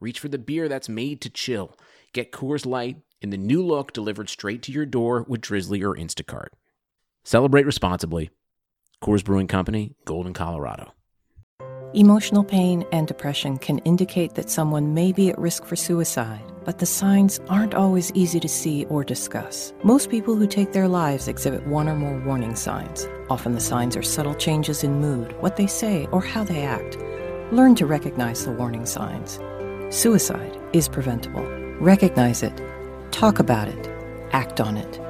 reach for the beer that's made to chill. Get Coors Light in the new look delivered straight to your door with Drizzly or Instacart. Celebrate responsibly. Coors Brewing Company, Golden, Colorado. Emotional pain and depression can indicate that someone may be at risk for suicide, but the signs aren't always easy to see or discuss. Most people who take their lives exhibit one or more warning signs. Often the signs are subtle changes in mood, what they say, or how they act. Learn to recognize the warning signs. Suicide is preventable. Recognize it. Talk about it. Act on it.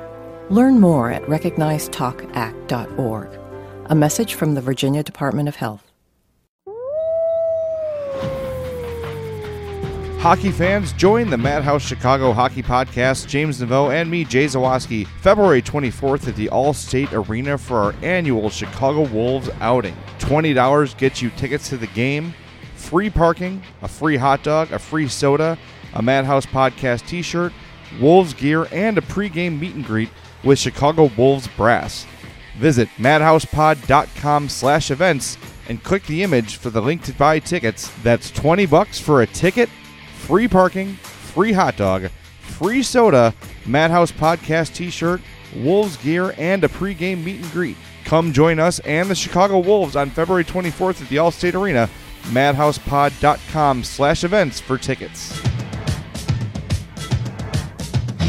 Learn more at recognizetalkact.org. A message from the Virginia Department of Health. Hockey fans, join the Madhouse Chicago Hockey Podcast, James Neveau and me, Jay Zawaski, February 24th at the Allstate Arena for our annual Chicago Wolves outing. $20 gets you tickets to the game, free parking, a free hot dog, a free soda, a Madhouse Podcast t shirt, Wolves gear, and a pregame meet and greet with Chicago Wolves brass. Visit madhousepod.com slash events and click the image for the link to buy tickets. That's 20 bucks for a ticket free parking, free hot dog, free soda, Madhouse Podcast t shirt, Wolves gear, and a pregame meet and greet. Come join us and the Chicago Wolves on February 24th at the Allstate Arena. MadhousePod.com slash events for tickets.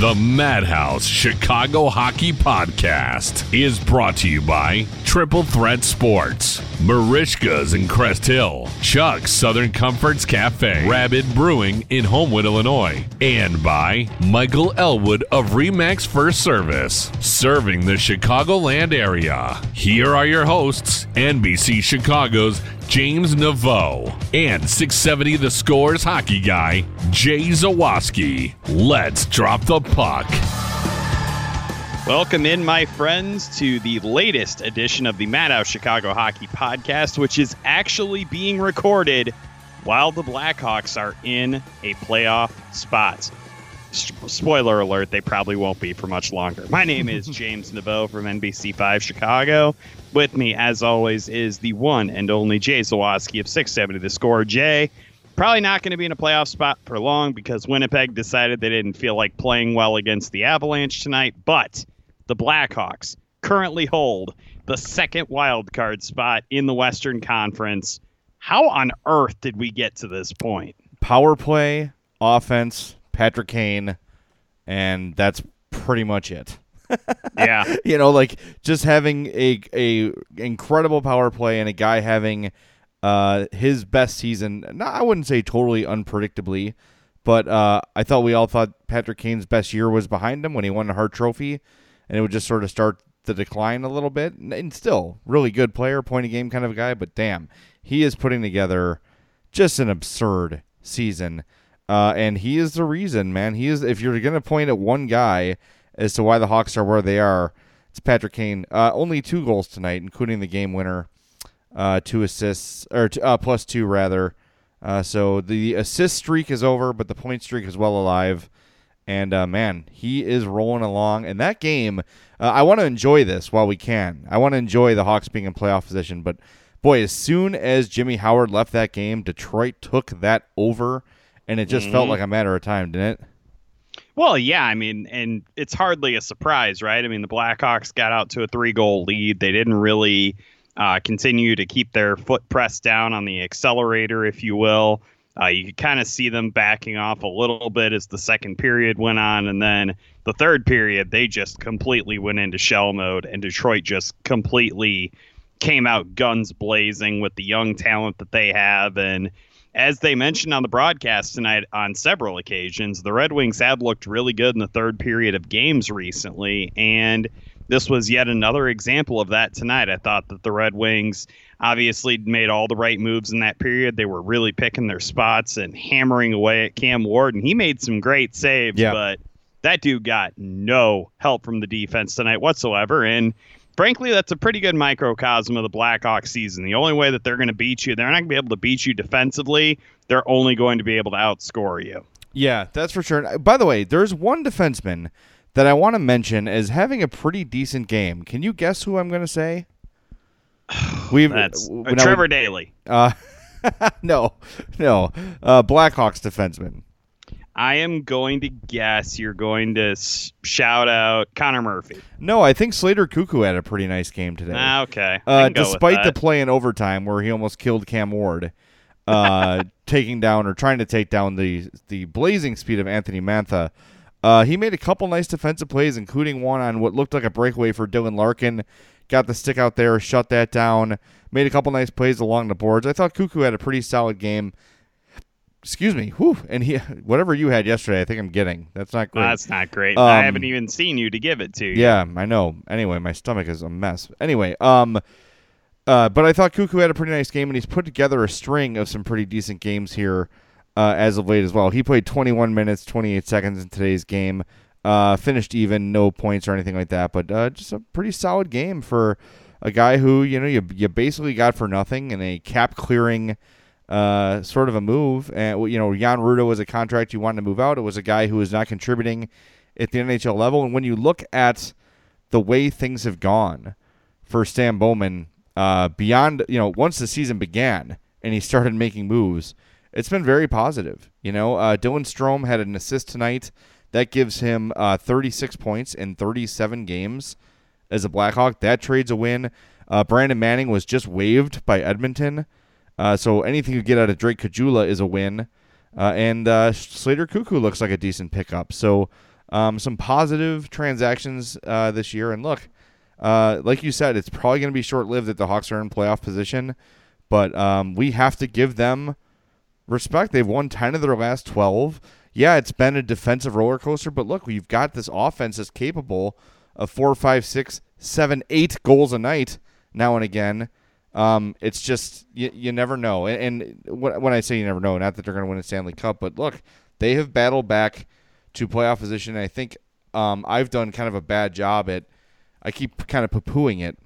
The Madhouse Chicago Hockey Podcast is brought to you by Triple Threat Sports, Merichka's in Crest Hill, Chuck's Southern Comforts Cafe, Rabid Brewing in Homewood, Illinois, and by Michael Elwood of Remax First Service, serving the Chicagoland area. Here are your hosts, NBC Chicago's James Neveau, and 670 The Scores hockey guy, Jay Zawaski. Let's drop the puck. Welcome in, my friends, to the latest edition of the Madhouse Chicago Hockey Podcast, which is actually being recorded while the Blackhawks are in a playoff spot. Spoiler alert, they probably won't be for much longer. My name is James Neveau from NBC5 Chicago. With me, as always, is the one and only Jay Zawaski of 670 The Score. Jay, probably not going to be in a playoff spot for long because Winnipeg decided they didn't feel like playing well against the Avalanche tonight, but the Blackhawks currently hold the second wild card spot in the Western Conference. How on earth did we get to this point? Power play, offense, Patrick Kane, and that's pretty much it. Yeah. you know, like just having a a incredible power play and a guy having uh his best season. Not, I wouldn't say totally unpredictably, but uh I thought we all thought Patrick Kane's best year was behind him when he won the Hart Trophy, and it would just sort of start the decline a little bit. And still, really good player, point of game kind of guy, but damn, he is putting together just an absurd season. Uh, and he is the reason, man. He is. If you're gonna point at one guy as to why the Hawks are where they are, it's Patrick Kane. Uh, only two goals tonight, including the game winner, uh, two assists or t- uh, plus two rather. Uh, so the assist streak is over, but the point streak is well alive. And uh, man, he is rolling along. And that game, uh, I want to enjoy this while we can. I want to enjoy the Hawks being in playoff position. But boy, as soon as Jimmy Howard left that game, Detroit took that over, and it just mm-hmm. felt like a matter of time, didn't it? Well, yeah, I mean, and it's hardly a surprise, right? I mean, the Blackhawks got out to a three goal lead. They didn't really uh, continue to keep their foot pressed down on the accelerator, if you will. Uh, you could kind of see them backing off a little bit as the second period went on. And then the third period, they just completely went into shell mode, and Detroit just completely came out guns blazing with the young talent that they have. And as they mentioned on the broadcast tonight on several occasions, the Red Wings have looked really good in the third period of games recently. And this was yet another example of that tonight. I thought that the Red Wings obviously made all the right moves in that period. They were really picking their spots and hammering away at Cam Ward, and he made some great saves, Yeah. but that dude got no help from the defense tonight whatsoever. And frankly, that's a pretty good microcosm of the Blackhawks season. The only way that they're going to beat you, they're not going to be able to beat you defensively. They're only going to be able to outscore you. Yeah, that's for sure. Uh, By the way, there's one defenseman that I want to mention as having a pretty decent game. Can you guess who I'm going to say? We've That's uh, we- Trevor Daley. Uh, no, no. Uh, Blackhawks defenseman. I am going to guess you're going to s- shout out Connor Murphy. No, I think Slater Koekkoek had a pretty nice game today. Ah, okay. Uh, can go with despite the play in overtime where he almost killed Cam Ward, uh, taking down or trying to take down the the blazing speed of Anthony Mantha, uh, he made a couple nice defensive plays, including one on what looked like a breakaway for Dylan Larkin. Got the stick out there, shut that down. Made a couple nice plays along the boards. I thought Koekkoek had a pretty solid game. Excuse me. Whew. And he, whatever you had yesterday, I think I'm getting. That's not great. That's not great. Um, I haven't even seen you to give it to. You. Yeah, I know. Anyway, my stomach is a mess. Anyway, um, uh, but I thought Koekkoek had a pretty nice game, and he's put together a string of some pretty decent games here uh, as of late as well. He played 21 minutes, 28 seconds in today's game. Uh, finished even, no points or anything like that, but uh, just a pretty solid game for a guy who you know you you basically got for nothing in a cap clearing. Uh, sort of a move, and you know, Jan Rutta was a contract you wanted to move out. It was a guy who was not contributing at the NHL level, and when you look at the way things have gone for Stan Bowman, uh, beyond you know, once the season began and he started making moves, it's been very positive. You know, uh, Dylan Strome had an assist tonight that gives him uh, 36 points in 37 games as a Blackhawk. That trade's a win. Uh, Brandon Manning was just waived by Edmonton. Uh, so anything you get out of Drake Caggiula is a win. Uh, and uh, Slater Koekkoek looks like a decent pickup. So um, some positive transactions uh, this year. And look, uh, like you said, it's probably going to be short lived that the Hawks are in playoff position. But um, we have to give them respect. They've won 10 of their last 12. Yeah, it's been a defensive roller coaster, but look, we've got this offense that's capable of four, five, six, seven, eight goals a night now and again. Um, it's just you, you never know. And, and when I say you never know, not that they're going to win a Stanley Cup, but look, they have battled back to playoff position. I think um, I've done kind of a bad job at. I keep kind of poo-pooing it.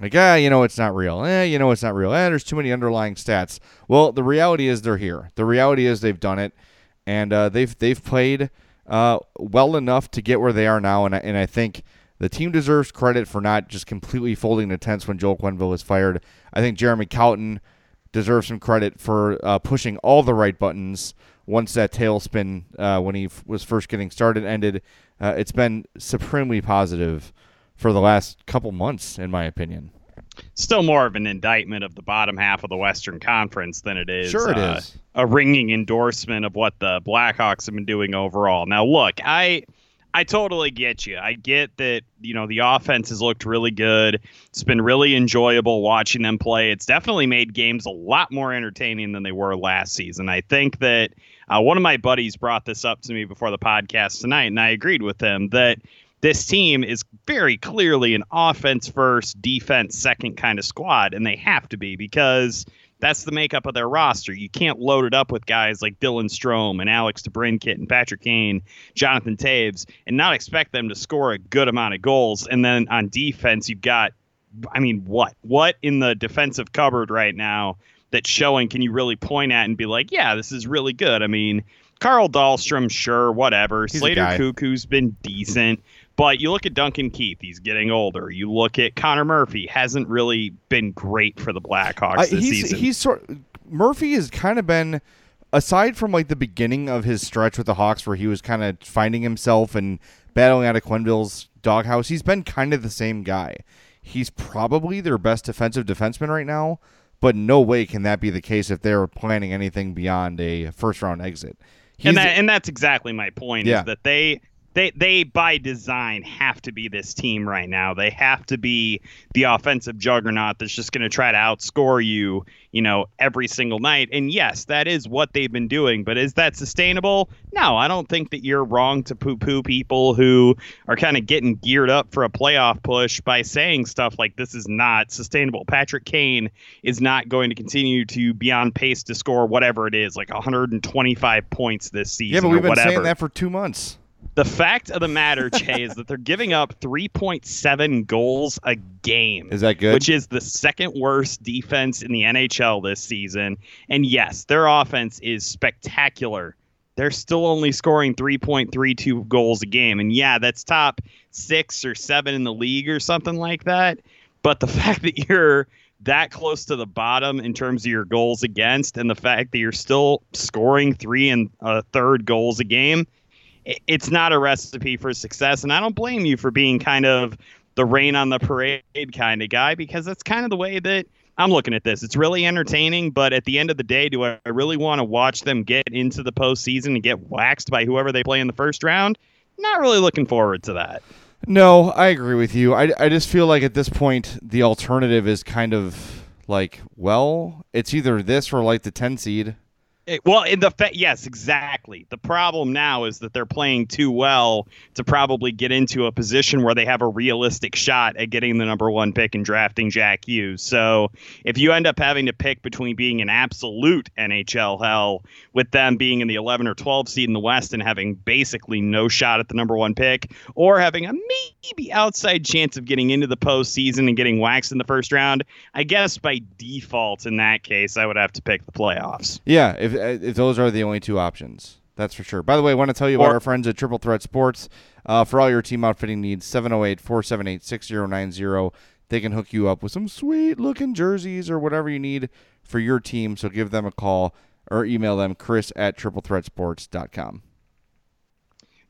Like, ah, you know, it's not real. Eh, you know, it's not real. Eh, there's too many underlying stats. Well, the reality is they're here. The reality is they've done it, and uh, they've they've played uh, well enough to get where they are now. And I, and I think the team deserves credit for not just completely folding the tents when Joel Quenneville was fired. I think Jeremy Colliton deserves some credit for uh, pushing all the right buttons once that tailspin uh, when he f- was first getting started ended. Uh, it's been supremely positive for the last couple months, in my opinion. Still more of an indictment of the bottom half of the Western Conference than it is. Sure it uh, is. a ringing endorsement of what the Blackhawks have been doing overall. Now, look, I I totally get you. I get that you know the offense has looked really good. It's been really enjoyable watching them play. It's definitely made games a lot more entertaining than they were last season. I think that uh, one of my buddies brought this up to me before the podcast tonight, and I agreed with him that this team is very clearly an offense first, defense second kind of squad, and they have to be because that's the makeup of their roster. You can't load it up with guys like Dylan Strome and Alex DeBrincat and Patrick Kane, Jonathan Toews, and not expect them to score a good amount of goals. And then on defense, you've got, I mean, what? What in the defensive cupboard right now that's showing can you really point at and be like, yeah, this is really good? I mean, Carl Dahlstrom, sure, whatever. He's Slater. Koekkoek's been decent. But you look at Duncan Keith, he's getting older. You look at Connor Murphy, hasn't really been great for the Blackhawks I, this he's season. he's sort Murphy has kind of been aside from like the beginning of his stretch with the Hawks where he was kind of finding himself and battling out of Quenneville's doghouse. He's been kind of the same guy. He's probably their best defensive defenseman right now, but no way can that be the case if they're planning anything beyond a first round exit. He's and that and that's exactly my point Yeah. is that they they they by design have to be this team right now. They have to be the offensive juggernaut that's just going to try to outscore you, you know, every single night. And yes, that is what they've been doing, but is that sustainable? No, I don't think that you're wrong to poo-poo people who are kind of getting geared up for a playoff push by saying stuff like this is not sustainable. Patrick Kane is not going to continue to be on pace to score whatever it is, like 125 points this season Yeah, but we've been whatever. saying that for two months. The fact of the matter, Jay, is that they're giving up 3.7 goals a game. Is that good? Which is the second worst defense in the NHL this season. And yes, their offense is spectacular. They're still only scoring 3.32 goals a game. And yeah, that's top six or seven in the league or something like that. But the fact that you're that close to the bottom in terms of your goals against and the fact that you're still scoring three and a third goals a game it's not a recipe for success. And I don't blame you for being kind of the rain on the parade kind of guy because that's kind of the way that I'm looking at this. It's really entertaining, but at the end of the day, do I really want to watch them get into the postseason and get waxed by whoever they play in the first round? Not really looking forward to that. No, I agree with you. I, I just feel like at this point the alternative is kind of like, well, it's either this or like the 10 seed. It, well, in the fa- yes, exactly. The problem now is that they're playing too well to probably get into a position where they have a realistic shot at getting the number one pick and drafting Jack Hughes. So if you end up having to pick between being an absolute NHL hell with them being in the 11 or 12 seed in the West and having basically no shot at the number one pick, or having a maybe outside chance of getting into the postseason and getting waxed in the first round, I guess by default in that case, I would have to pick the playoffs. Yeah, if those are the only two options. That's for sure. By the way, I want to tell you about Or- our friends at Triple Threat Sports. Uh, for all your team outfitting needs, 708 478 6090. They can hook you up with some sweet looking jerseys or whatever you need for your team. So give them a call or email them, chris at triplethreatsports.com.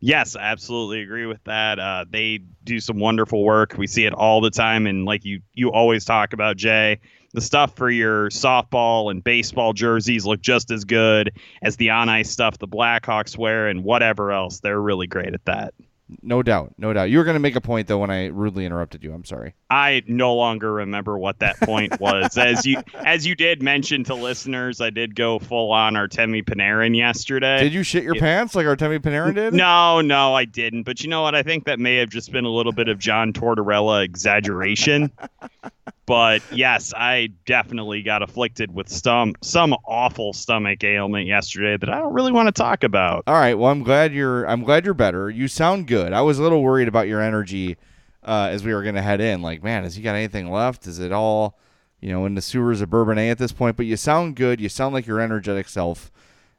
Yes, absolutely agree with that. Uh, they do some wonderful work. We see it all the time, and like you, you always talk about Jay. The stuff for your softball and baseball jerseys look just as good as the on ice stuff the Blackhawks wear and whatever else. They're really great at that. No doubt. No doubt. You were going to make a point, though, when I rudely interrupted you. I'm sorry. I no longer remember what that point was. as you as you did mention to listeners, I did go full on Artemi Panarin yesterday. Did you shit your pants like Artemi Panarin did? No, no, I didn't. But you know what? I think that may have just been a little bit of John Tortorella exaggeration. but yes, I definitely got afflicted with some some awful stomach ailment yesterday that I don't really want to talk about. All right. Well, I'm glad you're. I'm glad you're better. You sound good. I was a little worried about your energy uh, as we were going to head in. Like, man, has he got anything left? Is it all, you know, in the sewers of Bourbonnais at this point? But you sound good. You sound like your energetic self,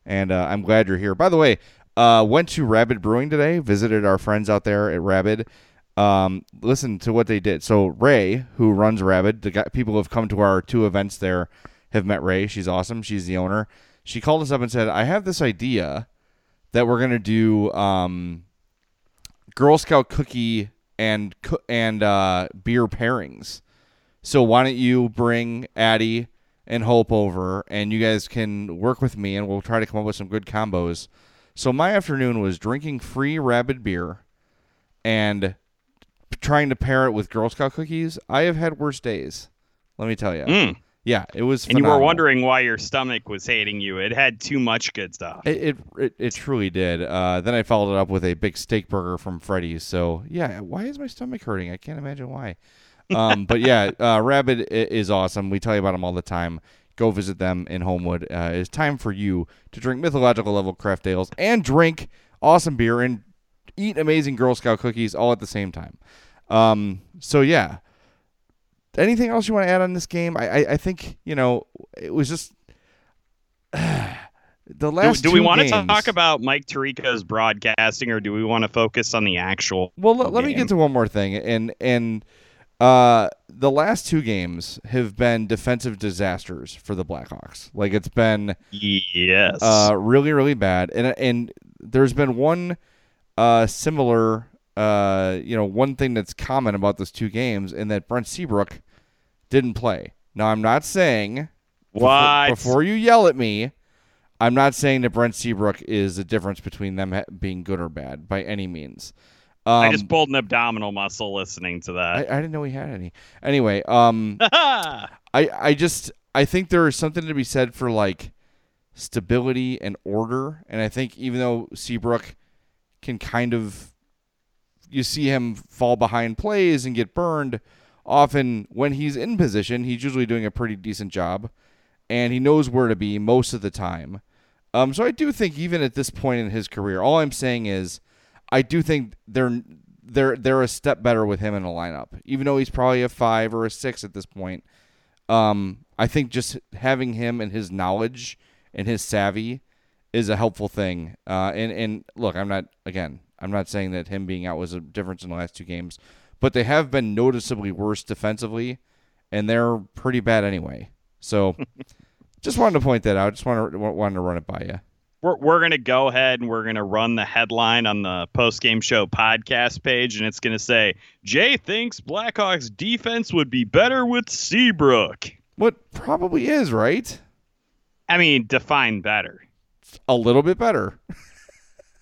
and uh, I'm glad you're here. By the way, uh, went to Rabid Brewing today. Visited our friends out there at Rabid. Um, listen to what they did. So Ray, who runs Rabid, the guy, people who have come to our two events there have met Ray. She's awesome. She's the owner. She called us up and said, "I have this idea that we're gonna do um, Girl Scout cookie and and uh, beer pairings. So why don't you bring Addie and Hope over, and you guys can work with me, and we'll try to come up with some good combos." So my afternoon was drinking free Rabid beer and trying to pair it with Girl Scout cookies. I have had worse days. Let me tell you. Mm. Yeah, it was. And you were wondering why your stomach was hating you. It had too much good stuff. It it, it, it truly did. Uh, then I followed it up with a big steak burger from Freddy's. So yeah, why is my stomach hurting? I can't imagine why. Um, but yeah, uh, Rabid is awesome. We tell you about them all the time. Go visit them in Homewood. Uh, it's time for you to drink mythological level craft ales and drink awesome beer and eat amazing Girl Scout cookies all at the same time. Um, so yeah. Anything else you want to add on this game? I I, I think you know it was just the last. do we two want to games- talk about Mike Tirico's broadcasting, or do we want to focus on the actual? Well, let, let me get to one more thing, and and uh, the last two games have been defensive disasters for the Blackhawks. Like it's been Yes. uh, really really bad, and and there's been one uh, similar, uh, you know, one thing that's common about those two games, in that Brent Seabrook didn't play. Now I'm not saying before- what? before you yell at me. I'm not saying that Brent Seabrook is the difference between them ha- being good or bad by any means. Um, I just pulled an abdominal muscle listening to I, that. I didn't know he had any. Anyway, um, I I just I think there is something to be said for like stability and order, and I think even though Seabrook can kind of you see him fall behind plays and get burned, often when he's in position, he's usually doing a pretty decent job, and he knows where to be most of the time. Um, so I do think even at this point in his career, all I'm saying is, I do think they're they're they're a step better with him in the lineup, even though he's probably a five or a six at this point. Um, I think just having him and his knowledge and his savvy is a helpful thing. Uh, and and look, I'm not again, I'm not saying that him being out was a difference in the last two games, but they have been noticeably worse defensively, and they're pretty bad anyway. So, just wanted to point that out. Just wanted to, wanted to run it by you. we're, we're going to go ahead and we're going to run the headline on the post game show podcast page, and it's going to say Jay thinks Blackhawks defense would be better with Seabrook. What probably is right. I mean, define better. A little bit better,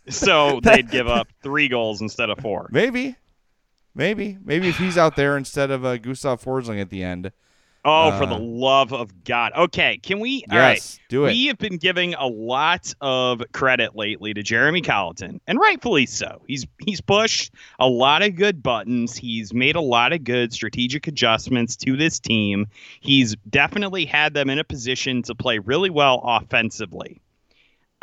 So they'd give up three goals instead of four. maybe, maybe, maybe if he's out there instead of uh, Gustav Forsling at the end. Oh, for the Uh, love of God. Okay, can we? all right. yes, do it. We have been giving a lot of credit lately to Jeremy Colliton, and rightfully so. He's he's pushed a lot of good buttons. He's made a lot of good strategic adjustments to this team. He's definitely had them in a position to play really well offensively.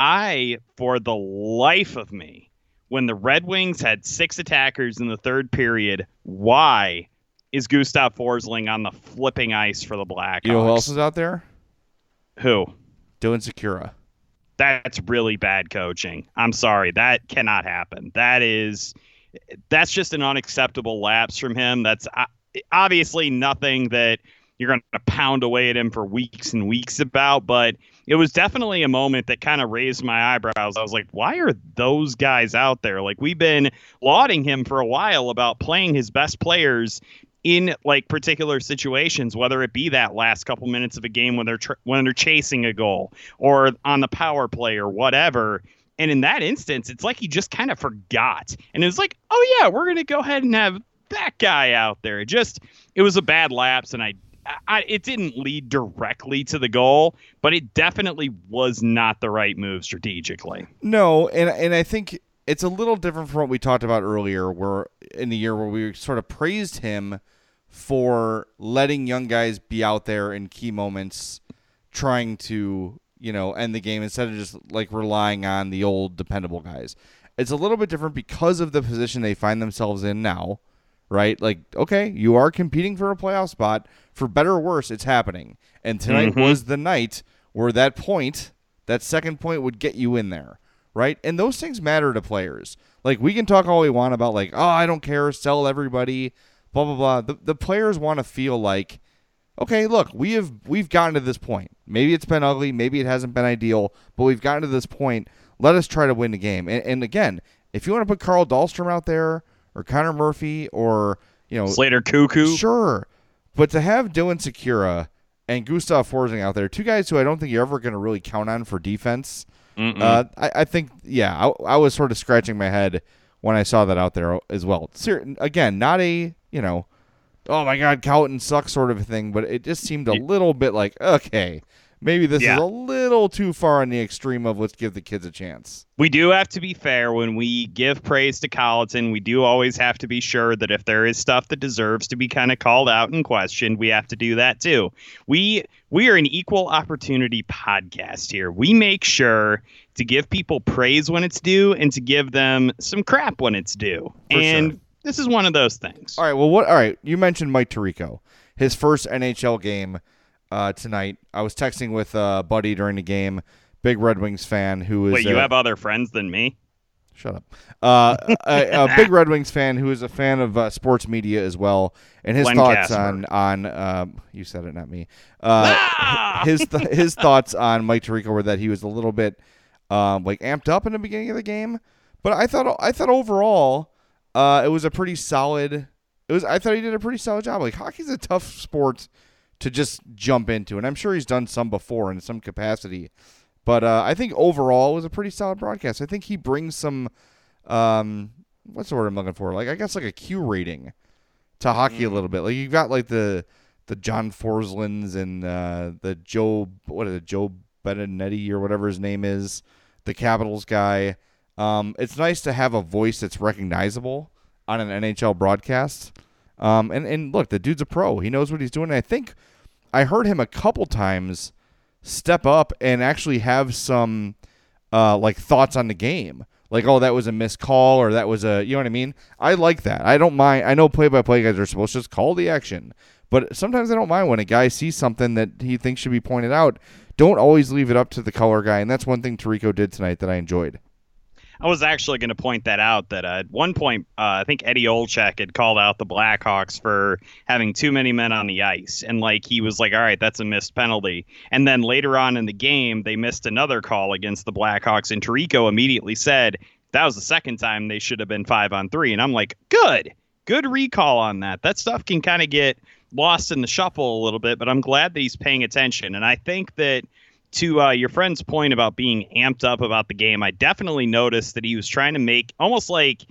I, for the life of me, when the Red Wings had six attackers in the third period, why is Gustav Forsling on the flipping ice for the Blackhawks? you know who else is out there? Who? Dylan Sikura. that's really bad coaching. I'm sorry, that cannot happen. That is that's just an unacceptable lapse from him. That's uh, obviously nothing that you're going to pound away at him for weeks and weeks about, but it was definitely a moment that kind of raised my eyebrows. I was like, why are those guys out there? Like we've been lauding him for a while about playing his best players in like particular situations, whether it be that last couple minutes of a game when they're tr- when they're chasing a goal or on the power play or whatever. And in that instance, it's like he just kind of forgot, and it was like, oh yeah, we're gonna go ahead and have that guy out there. It just it was a bad lapse, and I. I, it didn't lead directly to the goal, but it definitely was not the right move strategically. No, and and I think it's a little different from what we talked about earlier, where in the year where we sort of praised him for letting young guys be out there in key moments, trying to you know end the game instead of just like relying on the old dependable guys. It's a little bit different because of the position they find themselves in now, right? Like, okay, you are competing for a playoff spot. For better or worse, it's happening. And tonight Mhm. was the night where that point, that second point, would get you in there, right? And those things matter to players. Like, we can talk all we want about, like, oh, I don't care, sell everybody, blah blah blah. The the players want to feel like, okay, look, we have we've gotten to this point. Maybe it's been ugly, maybe it hasn't been ideal, but we've gotten to this point. Let us try to win the game. And, and again, if you want to put Carl Dahlstrom out there or Connor Murphy or you know Slater Koekkoek. Sure. But to have Dylan Sikura and Gustav Forsling out there, two guys who I don't think you're ever going to really count on for defense, uh, I, I think, yeah, I, I was sort of scratching my head when I saw that out there as well. Ser- again, not a, you know, oh my God, Colliton sucks sort of thing, but it just seemed a little bit like, okay, maybe this Yeah. is a little too far on the extreme of let's give the kids a chance. we do have to be fair when we give praise to Colliton. We do always have to be sure that if there is stuff that deserves to be kind of called out and questioned, we have to do that too. We we are an equal opportunity podcast here. We make sure to give people praise when it's due and to give them some crap when it's due. For and sure. this is one of those things. All right. Well, what? All right. You mentioned Mike Tirico, his first NHL game uh, tonight. I was texting with a buddy during the game, big Red Wings fan who is. Wait, you uh, have other friends than me? Shut up. Uh, a, a big Red Wings fan who is a fan of uh, sports media as well, and his Glenn thoughts Casper. on on um, you said it, not me. Uh, Ah! his th- his thoughts on Mike Tirico were that he was a little bit um, like amped up in the beginning of the game, but I thought I thought overall uh, it was a pretty solid. It was I thought he did a pretty solid job. Like hockey's a tough sport to just jump into, and I'm sure he's done some before in some capacity. But uh, I think overall it was a pretty solid broadcast. I think he brings some, um, what's the word I'm looking for? Like I guess like a Q rating to hockey a little bit. Like you've got like the the John Forslunds and uh, the Joe what is it Joe Benedetti or whatever his name is, the Capitals guy. Um, it's nice to have a voice that's recognizable on an NHL broadcast. Um, and and look, the dude's a pro. He knows what he's doing. And I think I heard him a couple times step up and actually have some uh, like thoughts on the game. Like, oh, that was a missed call, or that was a, you know what I mean? I like that. I don't mind. I know play-by-play guys are supposed to just call the action, but sometimes I don't mind when a guy sees something that he thinks should be pointed out. Don't always leave it up to the color guy, and that's one thing Tirico did tonight that I enjoyed. I was actually going to point that out. That uh, at one point, uh, I think Eddie Olczyk had called out the Blackhawks for having too many men on the ice, and like he was like, "All right, that's a missed penalty." And then later on in the game, they missed another call against the Blackhawks, and Tirico immediately said that was the second time they should have been five on three. And I'm like, "Good, good recall on that. That stuff can kind of get lost in the shuffle a little bit, but I'm glad that he's paying attention." And I think that to uh, your friend's point about being amped up about the game, I definitely noticed that he was trying to make almost like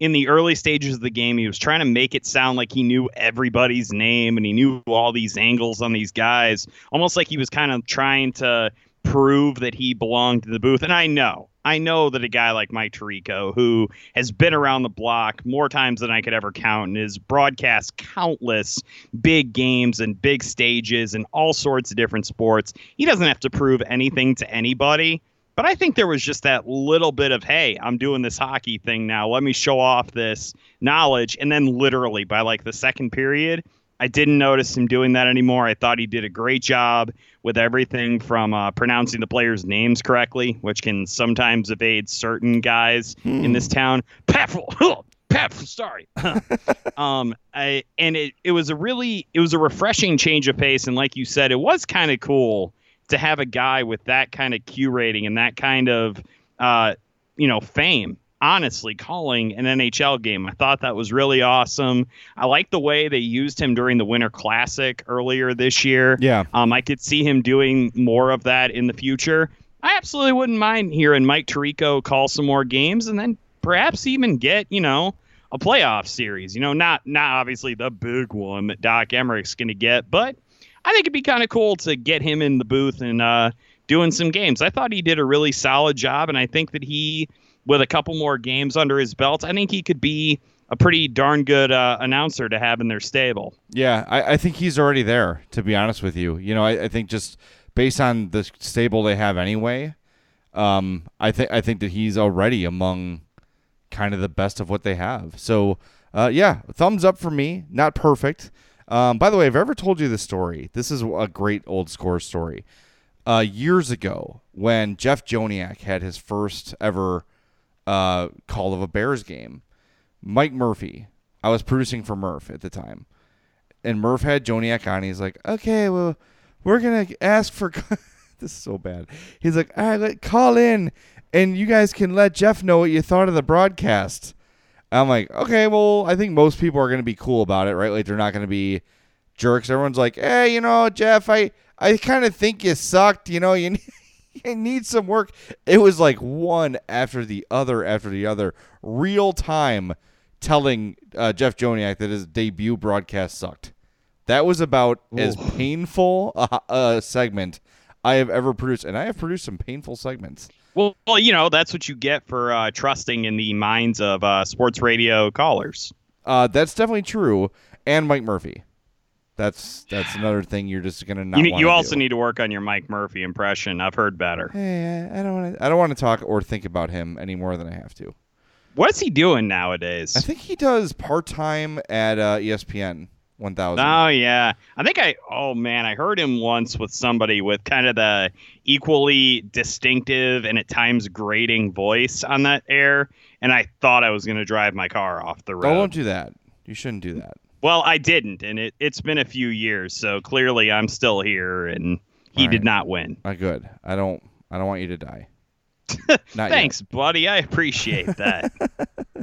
in the early stages of the game, he was trying to make it sound like he knew everybody's name and he knew all these angles on these guys, almost like he was kind of trying to prove that he belonged to the booth. And I know, I know that a guy like Mike Tirico, who has been around the block more times than I could ever count and has broadcast countless big games and big stages and all sorts of different sports, he doesn't have to prove anything to anybody. But I think there was just that little bit of, hey, I'm doing this hockey thing now. Let me show off this knowledge. And then literally by like the second period, I didn't notice him doing that anymore. I thought he did a great job with everything from uh, pronouncing the players' names correctly, which can sometimes evade certain guys in this town. Paffel, Pep, sorry. um, I, and it, it was a really it was a refreshing change of pace, and like you said, it was kind of cool to have a guy with that kind of Q rating and that kind of uh, you know fame honestly calling an NHL game. I thought that was really awesome. I like the way they used him during the Winter Classic earlier this year. Yeah. Um, I could see him doing more of that in the future. I absolutely wouldn't mind hearing Mike Tirico call some more games and then perhaps even get, you know, a playoff series. You know, not not obviously the big one that Doc Emrick's going to get, but I think it'd be kind of cool to get him in the booth and uh, doing some games. I thought he did a really solid job, and I think that he with a couple more games under his belt, I think he could be a pretty darn good uh, announcer to have in their stable. Yeah, I, I think he's already there. To be honest with you, you know, I, I think just based on the stable they have anyway, um, I think I think that he's already among kind of the best of what they have. So, uh, yeah, thumbs up for me. Not perfect. Um, by the way, I've ever told you this story. This is a great old score story. Uh, years ago, when Jeff Joniak had his first ever uh, call of a Bears game. Mike Murphy, I was producing for Murph at the time, and Murph had Joniak on. He's like, "Okay, well, we're gonna ask for." this is so bad. He's like, "All right, let call in, and you guys can let Jeff know what you thought of the broadcast." I'm like, "Okay, well, I think most people are gonna be cool about it, right? Like they're not gonna be jerks. Everyone's like, "Hey, you know, Jeff, I I kind of think you sucked. You know, you." I needs some work. It was like one after the other after the other, real time telling uh, Jeff Joniak that his debut broadcast sucked. That was about as painful a, a segment I have ever produced, and I have produced some painful segments. Well, well you know that's what you get for uh, trusting in the minds of uh, sports radio callers. Uh, that's definitely true, and Mike Murphy. That's that's another thing you're just gonna not. You, you also do. need to work on your Mike Murphy impression. I've heard better. Hey, I don't want to. I don't want to talk or think about him any more than I have to. What's he doing nowadays? I think he does part time at uh, ESPN 1000. Oh yeah, I think I. Oh man, I heard him once with somebody with kind of the equally distinctive and at times grating voice on that air, and I thought I was going to drive my car off the road. Don't do that. You shouldn't do that. Well, I didn't, and it it's been a few years, so clearly I'm still here, and he All did not win. Not good. I don't. I don't want you to die. Not yet. Thanks, buddy. I appreciate that.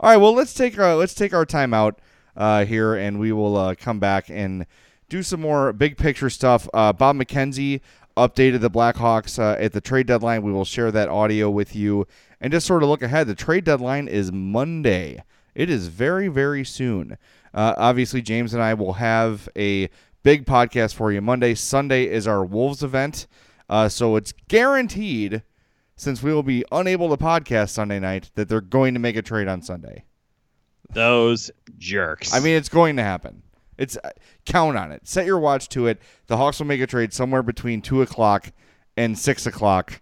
All right. Well, let's take our let's take our time out uh, here, and we will uh, come back and do some more big picture stuff. Uh, Bob McKenzie updated the Blackhawks uh, at the trade deadline. We will share that audio with you and just sort of look ahead. The trade deadline is Monday. It is very, very soon. Uh, obviously, James and I will have a big podcast for you Monday. Sunday is our Wolves event. Uh, so it's guaranteed, since we will be unable to podcast Sunday night, that they're going to make a trade on Sunday. Those jerks. I mean, it's going to happen. It's uh, count on it. Set your watch to it. The Hawks will make a trade somewhere between two o'clock and six o'clock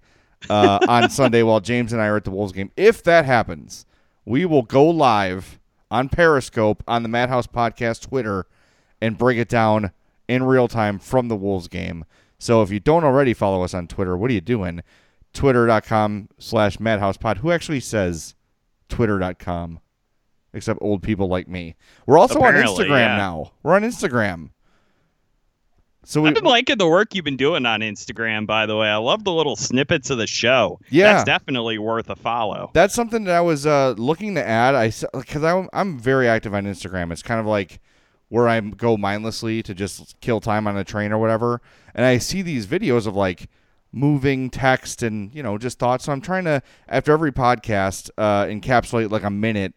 uh, on Sunday while James and I are at the Wolves game. If that happens, we will go live on Periscope on the Madhouse Podcast Twitter and break it down in real time from the Wolves game. So if you don't already follow us on Twitter, what are you doing? Twitter.com slash madhousepod. Who actually says twitter.com? Except old people like me. We're also Apparently, on Instagram yeah. now. We're on Instagram. So we, I've been liking the work you've been doing on Instagram, by the way. I love the little snippets of the show. Yeah. That's definitely worth a follow. that's something that I was uh, looking to add. I because I'm I'm very active on Instagram. It's kind of like where I go mindlessly to just kill time on a train or whatever. And I see these videos of like moving text and you know just thoughts. So I'm trying to after every podcast uh, encapsulate like a minute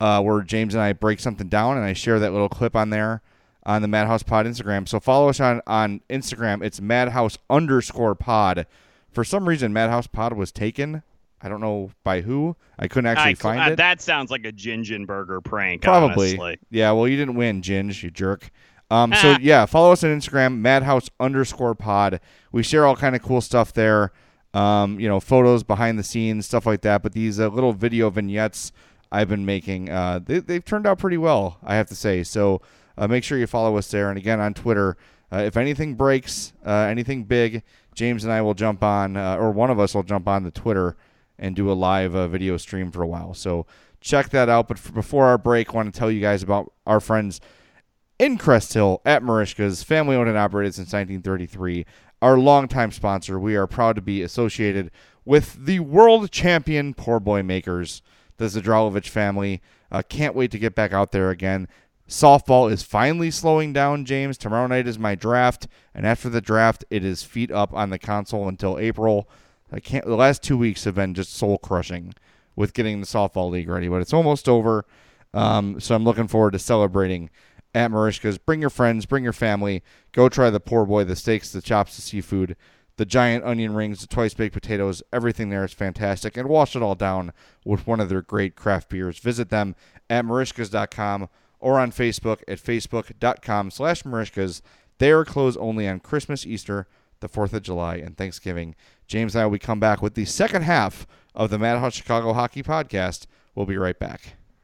uh, where James and I break something down and I share that little clip on there on the Madhouse Pod Instagram. So follow us on on Instagram. It's Madhouse underscore Pod. For some reason, Madhouse Pod was taken. I don't know by who. I couldn't actually I- find uh, it. That sounds like a Gingen Burger prank. Probably. honestly. Yeah, well, you didn't win, Ginge, you jerk. Um, so yeah, follow us on Instagram, Madhouse underscore Pod. We share all kind of cool stuff there. Um, you know, photos behind the scenes, stuff like that. But these uh, little video vignettes I've been making, uh, they, they've turned out pretty well, I have to say. So uh, make sure you follow us there. And again, on Twitter, uh, if anything breaks, uh, anything big, James and I will jump on, uh, or one of us will jump on the Twitter and do a live uh, video stream for a while. So check that out. But f- before our break, I want to tell you guys about our friends in Crest Hill at Merichka's, family owned and operated since 1933. Our longtime sponsor. We are proud to be associated with the world champion poor boy makers, the Zadralovich family. Uh, can't wait to get back out there again. Softball is finally slowing down, James. Tomorrow night is my draft, and after the draft, it is feet up on the console until April. I can't. The last two weeks have been just soul crushing with getting the softball league ready, but it's almost over. Um, so I'm looking forward to celebrating at Merichka's. Bring your friends, bring your family. Go try the poor boy, the steaks, the chops, the seafood, the giant onion rings, the twice baked potatoes. Everything there is fantastic. And wash it all down with one of their great craft beers. Visit them at merichkas.com or on Facebook at facebook.com slash merichkas. They are closed only on Christmas, Easter, the 4th of July, and Thanksgiving. James and I will come back with the second half of the Madhouse Chicago Hockey Podcast. We'll be right back.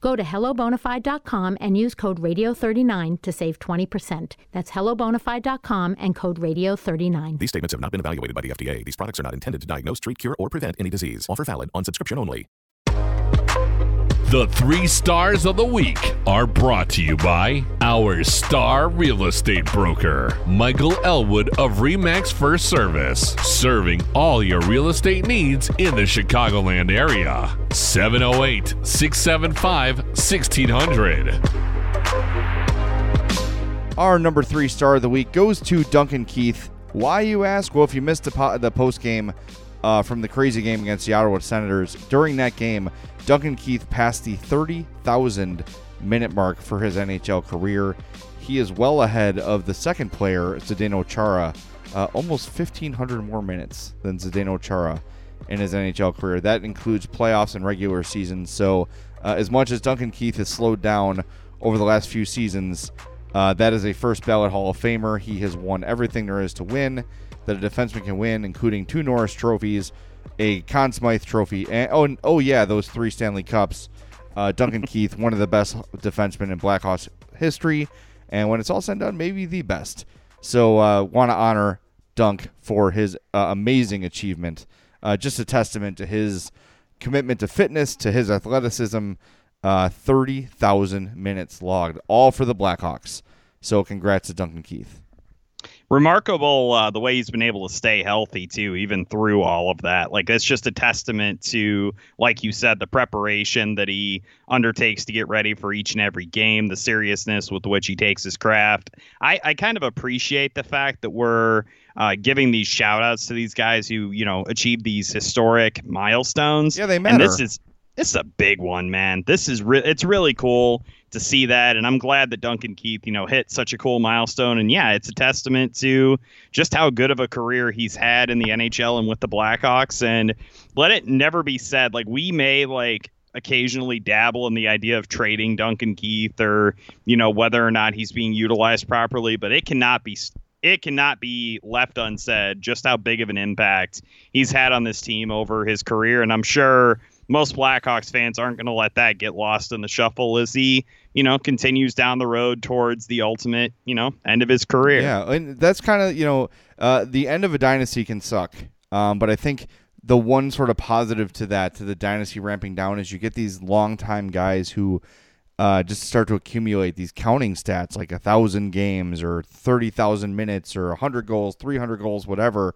Go to hellobonafide.com and use code radio39 to save 20%. That's hellobonafide.com and code radio39. These statements have not been evaluated by the FDA. These products are not intended to diagnose, treat, cure, or prevent any disease. Offer valid on subscription only. The three stars of the week are brought to you by our star real estate broker, Michael Elwood of Remax First Service, serving all your real estate needs in the Chicagoland area. 708 675 1600. Our number three star of the week goes to Duncan Keith. Why, you ask? Well, if you missed the, po- the post game uh, from the crazy game against the Ottawa Senators, during that game, Duncan Keith passed the 30,000 minute mark for his NHL career. He is well ahead of the second player, Zdeno Chara, uh, almost 1,500 more minutes than Zdeno Chara in his NHL career. That includes playoffs and regular seasons. So, uh, as much as Duncan Keith has slowed down over the last few seasons, Uh, that is a first ballot Hall of Famer. He has won everything there is to win that a defenseman can win, including two Norris trophies, a Conn Smythe trophy, and oh, and, oh yeah, those three Stanley Cups. Uh, Duncan Keith, one of the best defensemen in Blackhawks history, and when it's all said and done, maybe the best. So, uh, want to honor Dunk for his uh, amazing achievement. Uh, just a testament to his commitment to fitness, to his athleticism. Uh, 30,000 minutes logged, all for the Blackhawks. So, congrats to Duncan Keith remarkable uh, the way he's been able to stay healthy too even through all of that. Like that's just a testament to like you said the preparation that he undertakes to get ready for each and every game the seriousness with which he takes his craft. I, I kind of appreciate the fact that we're uh, giving these shout outs to these guys who you know achieve these historic milestones. Yeah they matter and this is this is a big one man. This is re- it's really cool to see that. And I'm glad that Duncan Keith, you know, hit such a cool milestone. And yeah, it's a testament to just how good of a career he's had in the NHL and with the Blackhawks. And let it never be said, like, we may like occasionally dabble in the idea of trading Duncan Keith or, you know, whether or not he's being utilized properly, but it cannot be it cannot be left unsaid just how big of an impact he's had on this team over his career. And I'm sure most Blackhawks fans aren't going to let that get lost in the shuffle as he, you know, continues down the road towards the ultimate, you know, end of his career. Yeah, and that's kind of you know, uh, the end of a dynasty can suck, um, but I think the one sort of positive to that, to the dynasty ramping down, is you get these longtime guys who. Uh, just start to accumulate these counting stats like a thousand games or 30,000 minutes or 100 goals, 300 goals, whatever,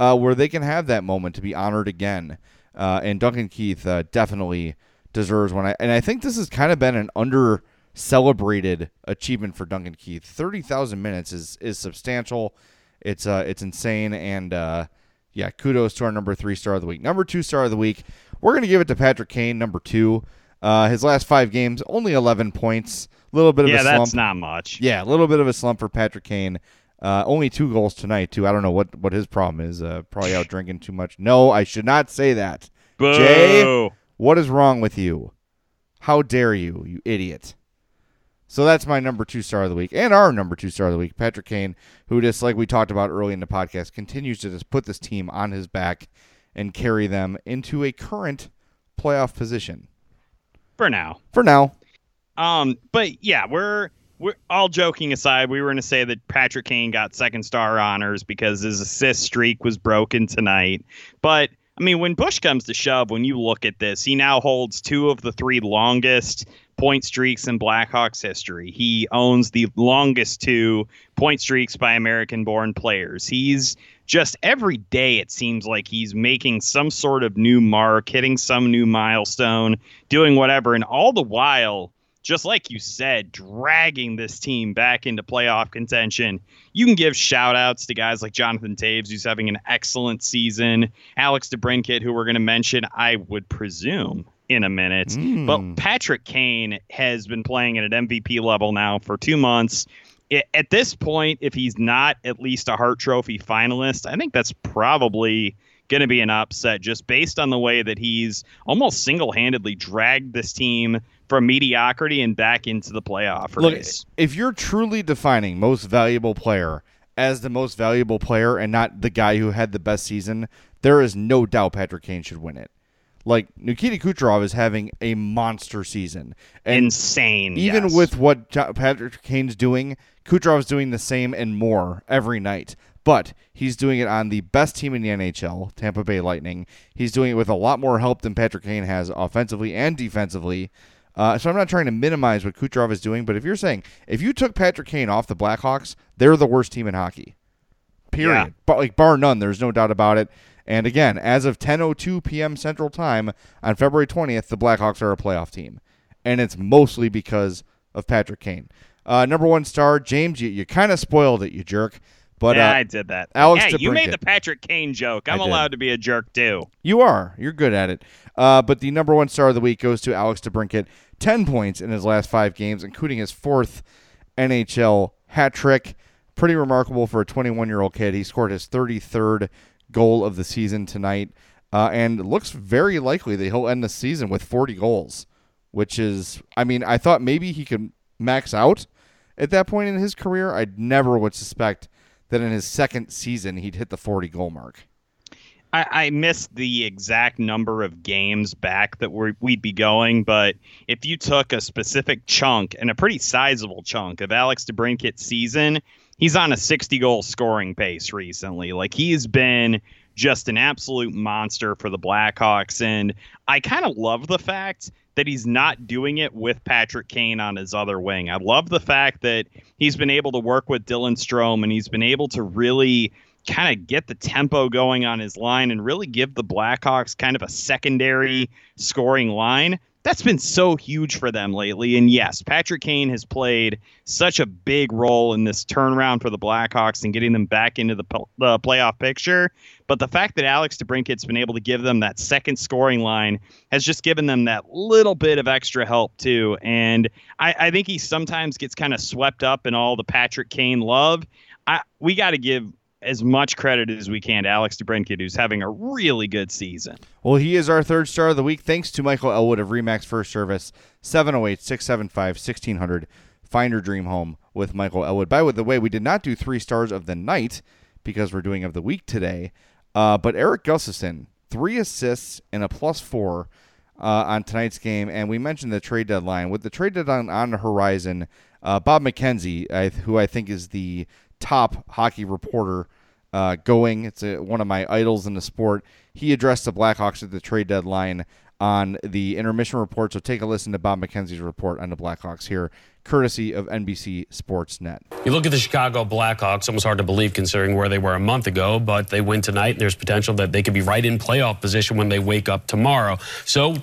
uh, where they can have that moment to be honored again. Uh, and Duncan Keith uh, definitely deserves one. And I think this has kind of been an under celebrated achievement for Duncan Keith. Thirty thousand minutes is is substantial. It's uh it's insane and uh, yeah, kudos to our number three star of the week. Number two star of the week, we're gonna give it to Patrick Kane, number two. Uh, his last five games, only eleven points. A little bit of yeah, a slump. that's not much. Yeah, a little bit of a slump for Patrick Kane. Uh, only two goals tonight too. I don't know what what his problem is. Uh, probably out drinking too much. No, I should not say that. Boo. Jay, what is wrong with you? How dare you, you idiot? So that's my number two star of the week, and our number two star of the week, Patrick Kane, who just like we talked about early in the podcast, continues to just put this team on his back and carry them into a current playoff position. For now. For now. Um, but yeah, we're we're all joking aside, we were going to say that Patrick Kane got second star honors because his assist streak was broken tonight. But I mean, when Bush comes to shove, when you look at this, he now holds two of the three longest point streaks in Blackhawks history. He owns the longest two point streaks by American born players. He's just every day, it seems like he's making some sort of new mark, hitting some new milestone, doing whatever. And all the while, just like you said, dragging this team back into playoff contention. You can give shout outs to guys like Jonathan Toews, who's having an excellent season, Alex DeBrincat, who we're going to mention, I would presume, in a minute. Mm. But Patrick Kane has been playing at an MVP level now for two months. At this point, if he's not at least a Hart Trophy finalist, I think that's probably going to be an upset just based on the way that he's almost single handedly dragged this team from mediocrity and back into the playoff race. Look, if you're truly defining most valuable player as the most valuable player and not the guy who had the best season, there is no doubt Patrick Kane should win it. Like Nikita Kucherov is having a monster season, and insane. Even yes. with what Patrick Kane's doing, Kucherov's doing the same and more every night. But he's doing it on the best team in the NHL, Tampa Bay Lightning. He's doing it with a lot more help than Patrick Kane has offensively and defensively. Uh, so I'm not trying to minimize what Kucherov is doing, but if you're saying if you took Patrick Kane off the Blackhawks, they're the worst team in hockey. Period. Yeah. But like bar none, there's no doubt about it. And again, as of 10:02 p.m. Central Time on February 20th, the Blackhawks are a playoff team, and it's mostly because of Patrick Kane. Uh, number one star, James. You, you kind of spoiled it, you jerk. But yeah, uh, I did that. Alex, yeah, you made the Patrick Kane joke. I'm allowed to be a jerk too. You are. You're good at it. Uh, but the number one star of the week goes to Alex DeBrincat. 10 points in his last five games, including his fourth NHL hat trick. Pretty remarkable for a 21 year old kid. He scored his 33rd goal of the season tonight, uh, and looks very likely that he'll end the season with 40 goals, which is, I mean, I thought maybe he could max out at that point in his career, I never would suspect that in his second season he'd hit the 40 goal mark. I, I missed the exact number of games back that we would be going, but if you took a specific chunk and a pretty sizable chunk of Alex DeBrincat's season, he's on a 60 goal scoring pace recently. Like he's been just an absolute monster for the Blackhawks, and I kind of love the fact that he's not doing it with Patrick Kane on his other wing. I love the fact that he's been able to work with Dylan Strome and he's been able to really kind of get the tempo going on his line and really give the Blackhawks kind of a secondary scoring line. That's been so huge for them lately. And yes, Patrick Kane has played such a big role in this turnaround for the Blackhawks and getting them back into the, the playoff picture. But the fact that Alex DeBrincat's been able to give them that second scoring line has just given them that little bit of extra help, too. And I, I think he sometimes gets kind of swept up in all the Patrick Kane love. I, we got to give as much credit as we can to Alex DeBrincat, who's having a really good season. Well, he is our third star of the week, thanks to Michael Elwood of Remax First Service, 708 675 1600. Find your dream home with Michael Elwood. By the way, we did not do three stars of the night because we're doing of the week today. Uh, but Erik Gustafsson, three assists and a plus four uh, on tonight's game. And we mentioned the trade deadline. With the trade deadline on the horizon, uh, Bob McKenzie, I, who I think is the top hockey reporter uh, going. It's a, one of my idols in the sport. He addressed the Blackhawks at the trade deadline on the intermission report. So take a listen to Bob McKenzie's report on the Blackhawks here, courtesy of NBC Sports Net. You look at the Chicago Blackhawks, almost hard to believe considering where they were a month ago, but they win tonight, and there's potential that they could be right in playoff position when they wake up tomorrow. So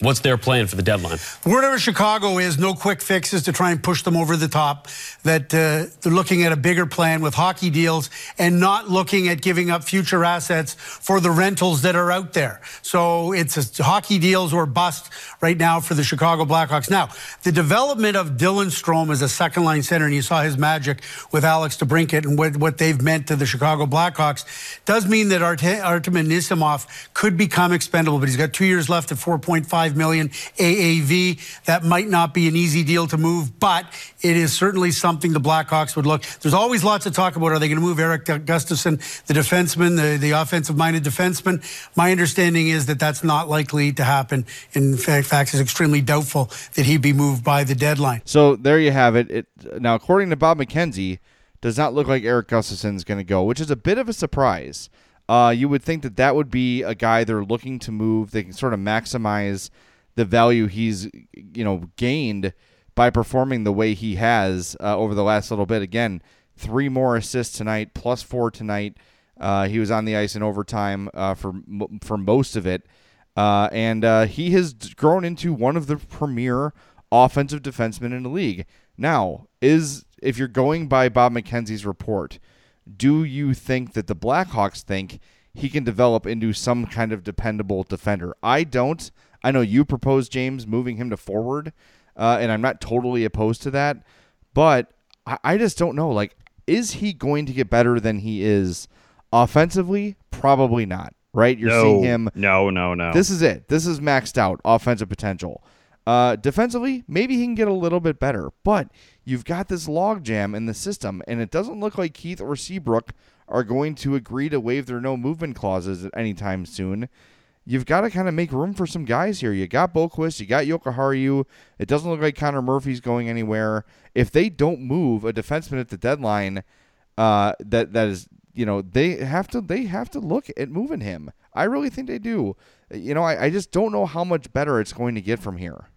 What's their plan for the deadline? Whatever Chicago is, no quick fixes to try and push them over the top. That uh, they're looking at a bigger plan with hockey deals and not looking at giving up future assets for the rentals that are out there. So it's hockey deals or bust right now for the Chicago Blackhawks. Now, the development of Dylan Strome as a second line center, and you saw his magic with Alex DeBrincat and what, what they've meant to the Chicago Blackhawks, does mean that Art- Artem Anisimov could become expendable, but he's got two years left at 4.5 5 million AAV. That might not be an easy deal to move, but it is certainly something the Blackhawks would look. There's always lots to talk about. Are they going to move Erik Gustafsson, the defenseman, the, the offensive-minded defenseman? My understanding is that that's not likely to happen. In fact, it's extremely doubtful that he'd be moved by the deadline. So there you have it. it now, according to Bob McKenzie, does not look like Erik Gustafsson is going to go, which is a bit of a surprise. Uh, you would think that that would be a guy they're looking to move. They can sort of maximize the value he's you know gained by performing the way he has uh, over the last little bit. Again, three more assists tonight, plus four tonight. Uh, he was on the ice in overtime uh, for for most of it, uh, and uh, he has grown into one of the premier offensive defensemen in the league. Now, is if you're going by Bob McKenzie's report do you think that the Blackhawks think he can develop into some kind of dependable defender? I don't. I know you proposed James moving him to forward, uh, and I'm not totally opposed to that, but I, I just don't know. Like, is he going to get better than he is offensively? Probably not. Right? You're no, seeing him. No, no, no. This is it. This is maxed out offensive potential. Uh, defensively, maybe he can get a little bit better, but you've got this logjam in the system, and it doesn't look like Keith or Seabrook are going to agree to waive their no movement clauses at any time soon. You've got to kind of make room for some guys here. You got Boqvist, you got Jokiharju. It doesn't look like Connor Murphy's going anywhere. If they don't move a defenseman at the deadline, uh, that that is you know they have to they have to look at moving him. I really think they do. You know, I, I just don't know how much better it's going to get from here.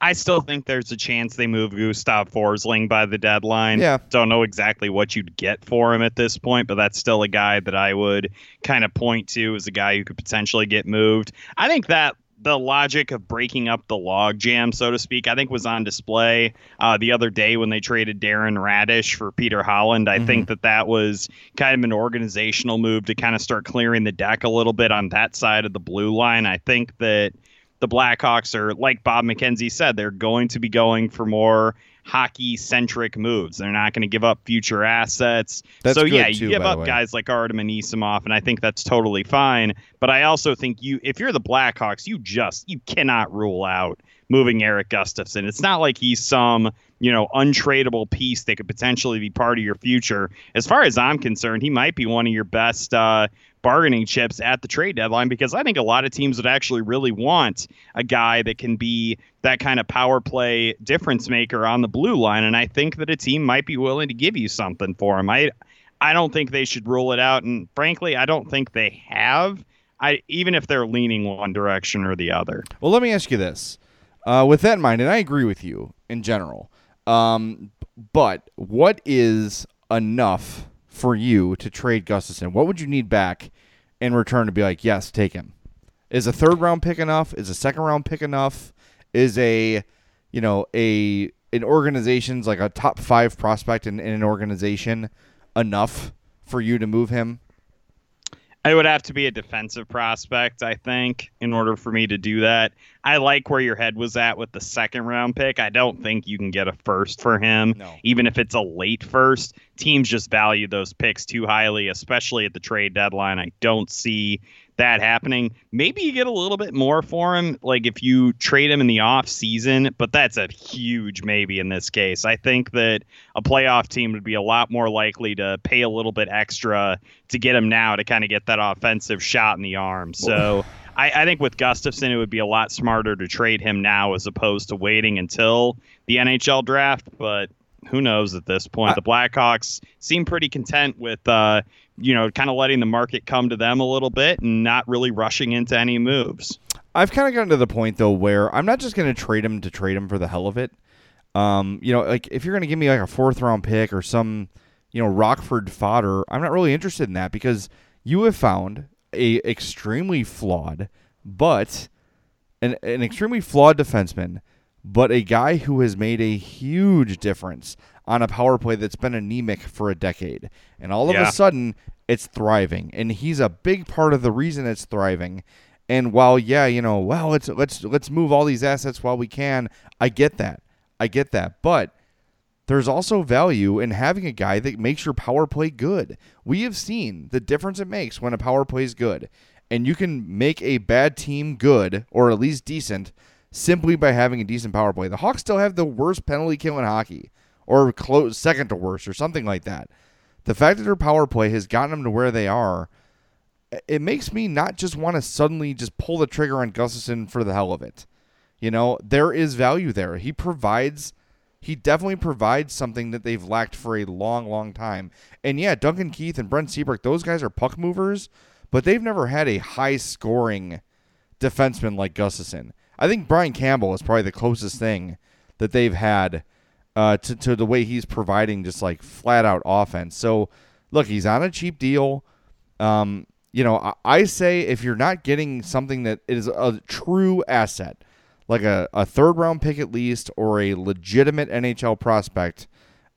I still think there's a chance they move Gustav Forsling by the deadline. Yeah. Don't know exactly what you'd get for him at this point, but that's still a guy that I would kind of point to as a guy who could potentially get moved. I think that the logic of breaking up the log jam, so to speak, I think was on display uh, the other day when they traded Darren Raddysh for Peter Holland. I mm-hmm. think that that was kind of an organizational move to kind of start clearing the deck a little bit on that side of the blue line. I think that the Blackhawks are, like Bob McKenzie said, they're going to be going for more hockey centric moves. They're not going to give up future assets. That's so yeah, too, you give up guys like Artem Anisimov, and I think that's totally fine. But I also think you, if you're the Blackhawks, you just you cannot rule out moving Erik Gustafsson. It's not like he's some you know untradeable piece that could potentially be part of your future. As far as I'm concerned, he might be one of your best. Uh, bargaining chips at the trade deadline because I think a lot of teams would actually really want a guy that can be that kind of power play difference maker on the blue line and I think that a team might be willing to give you something for him. I I don't think they should rule it out and frankly I don't think they have. I even if they're leaning one direction or the other. Well, let me ask you this. Uh, with that in mind, and I agree with you in general, um, but what is enough for you to trade Gustafsson? What would you need back in return to be like, yes, take him? Is a third round pick enough? Is a second round pick enough? Is a, you know, a an organization's like a top five prospect in, in an organization enough for you to move him? It would have to be a defensive prospect, I think, in order for me to do that. I like where your head was at with the second round pick. I don't think you can get a first for him, No. even if it's a late first. Teams just value those picks too highly, especially at the trade deadline. I don't see that happening. Maybe you get a little bit more for him, like if you trade him in the off season, but that's a huge maybe in this case. I think that a playoff team would be a lot more likely to pay a little bit extra to get him now to kind of get that offensive shot in the arm. So I, I think with Gustafsson, it would be a lot smarter to trade him now as opposed to waiting until the NHL draft. But who knows at this point? the Blackhawks seem pretty content with, uh, you know, kind of letting the market come to them a little bit and not really rushing into any moves. I've kind of gotten to the point though where I'm not just going to trade him to trade him for the hell of it. Um, you know, like if you're going to give me like a fourth round pick or some, you know, Rockford fodder, I'm not really interested in that because you have found a extremely flawed, but an an extremely flawed defenseman, but a guy who has made a huge difference on a power play that's been anemic for a decade. And all of Yeah. a sudden, it's thriving, and he's a big part of the reason it's thriving. And while yeah, you know, well, let's let's let's move all these assets while we can. I get that. I get that. But there's also value in having a guy that makes your power play good. We have seen the difference it makes when a power play is good. And you can make a bad team good or at least decent simply by having a decent power play. The Hawks still have the worst penalty kill in hockey or close second to worst or something like that. The fact that their power play has gotten them to where they are, it makes me not just want to suddenly just pull the trigger on Gustafsson for the hell of it. You know, there is value there. He provides he definitely provides something that they've lacked for a long, long time. And yeah, Duncan Keith and Brent Seabrook, those guys are puck movers, but they've never had a high scoring defenseman like Gustafsson. I think Brian Campbell is probably the closest thing that they've had uh, to, to the way he's providing just like flat out offense. So look, he's on a cheap deal. Um, you know, I, I say if you're not getting something that is a true asset, like a, a third round pick at least, or a legitimate NHL prospect,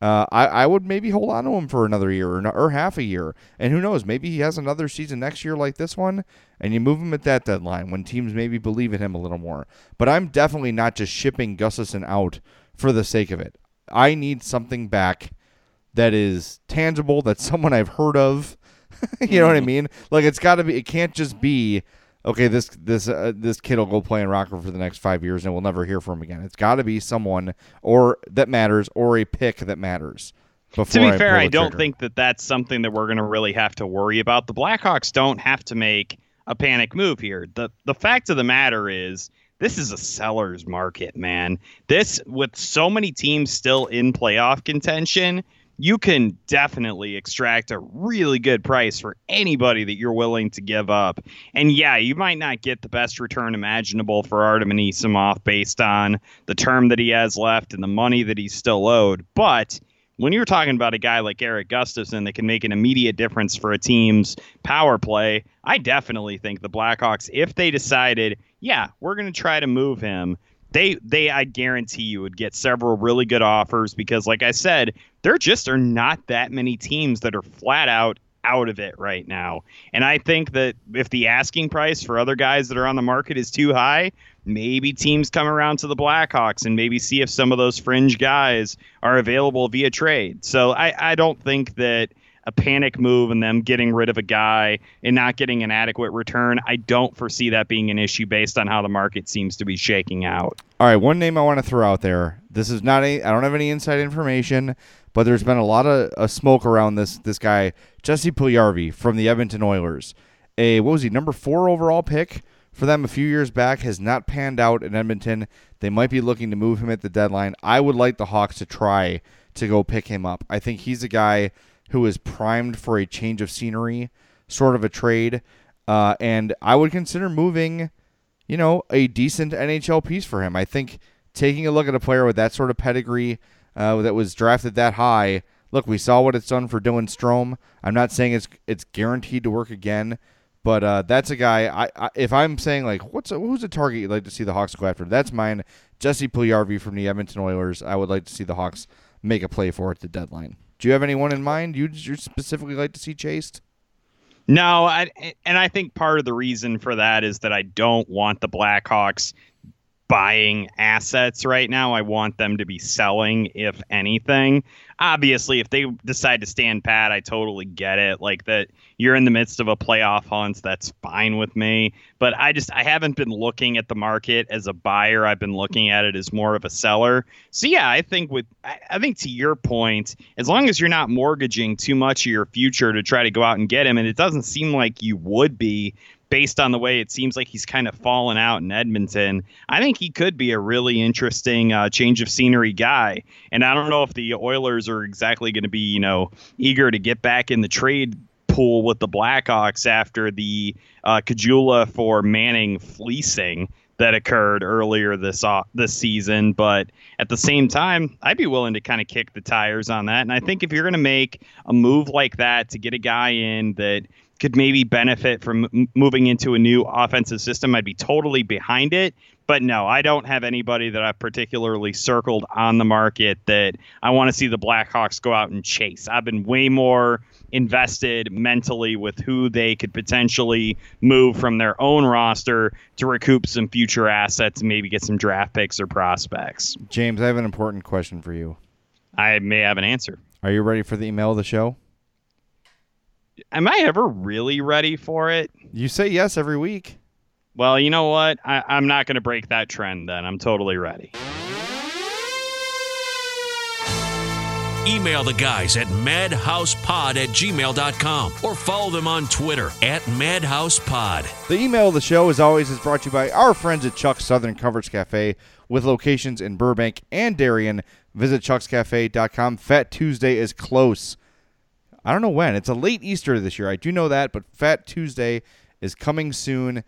uh, I, I would maybe hold on to him for another year or, or half a year. And who knows, maybe he has another season next year like this one, and you move him at that deadline when teams maybe believe in him a little more. But I'm definitely not just shipping Gustafsson out for the sake of it. I need something back that is tangible, that's someone I've heard of. you know what I mean? Like it's got to be. It can't just be okay. This this uh, this kid will go play in Rockford for the next five years, and we'll never hear from him again. It's got to be someone or that matters, or a pick that matters. Before to be I fair, I don't trigger. think that that's something that we're going to really have to worry about. The Blackhawks don't have to make a panic move here. the The fact of the matter is, this is a seller's market, man. This with so many teams still in playoff contention, you can definitely extract a really good price for anybody that you're willing to give up. And yeah, you might not get the best return imaginable for Artem Anisimov based on the term that he has left and the money that he's still owed, but when you're talking about a guy like Erik Gustafsson that can make an immediate difference for a team's power play, I definitely think the Blackhawks, if they decided, yeah, we're going to try to move him, they they I guarantee you would get several really good offers because, like I said, there just are not that many teams that are flat out out of it right now. And I think that if the asking price for other guys that are on the market is too high, maybe teams come around to the Blackhawks and maybe see if some of those fringe guys are available via trade. So I, I don't think that a panic move and them getting rid of a guy and not getting an adequate return, I don't foresee that being an issue based on how the market seems to be shaking out. All right, one name I want to throw out there. This is not any. I don't have any inside information, but there's been a lot of smoke around this this guy Jesse Puljujarvi from the Edmonton Oilers. A what was he number four overall pick for them a few years back has not panned out in Edmonton. They might be looking to move him at the deadline. I would like the Hawks to try to go pick him up. I think he's a guy who is primed for a change of scenery, sort of a trade. Uh, and I would consider moving, you know, a decent NHL piece for him. I think taking a look at a player with that sort of pedigree uh, that was drafted that high. Look, we saw what it's done for Dylan Strome. I'm not saying it's it's guaranteed to work again, but uh, that's a guy. I, I, if I'm saying like, what's a, who's a target you'd like to see the Hawks go after? That's mine. Jesse Puljujarvi from the Edmonton Oilers. I would like to see the Hawks make a play for at the deadline. Do you have anyone in mind you you specifically like to see chased? No, I, and I think part of the reason for that is that I don't want the Blackhawks buying assets right now. I want them to be selling, if anything. Obviously, if they decide to stand pat, I totally get it. Like that, you're in the midst of a playoff hunt. That's fine with me. But I just I haven't been looking at the market as a buyer. I've been looking at it as more of a seller. So yeah, I think with I, think to your point, as long as you're not mortgaging too much of your future to try to go out and get him, and it doesn't seem like you would be based on the way it seems like he's kind of fallen out in Edmonton, I think he could be a really interesting uh, change of scenery guy. And I don't know if the Oilers are exactly going to be, you know, eager to get back in the trade pool with the Blackhawks after the uh, Caggiula for Manning fleecing that occurred earlier this uh, this season. But at the same time, I'd be willing to kind of kick the tires on that. And I think if you're going to make a move like that to get a guy in that could maybe benefit from m- moving into a new offensive system, I'd be totally behind it. But no, I don't have anybody that I've particularly circled on the market that I want to see the Blackhawks go out and chase. I've been way more invested mentally with who they could potentially move from their own roster to recoup some future assets and maybe get some draft picks or prospects. James, I have an important question for you. I may have an answer. Are you ready for the email of the show? Am I ever really ready for it? You say yes every week. Well, you know what? I, I'm not going to break that trend then. I'm totally ready. Email the guys at madhousepod at gmail.com or follow them on Twitter at madhousepod. The email of the show, as always, is brought to you by our friends at Chuck's Southern Comforts Cafe with locations in Burbank and Darien. Visit chuckscafe.com. Fat Tuesday is close. I don't know when. It's a late Easter this year. I do know that, but Fat Tuesday is coming soon.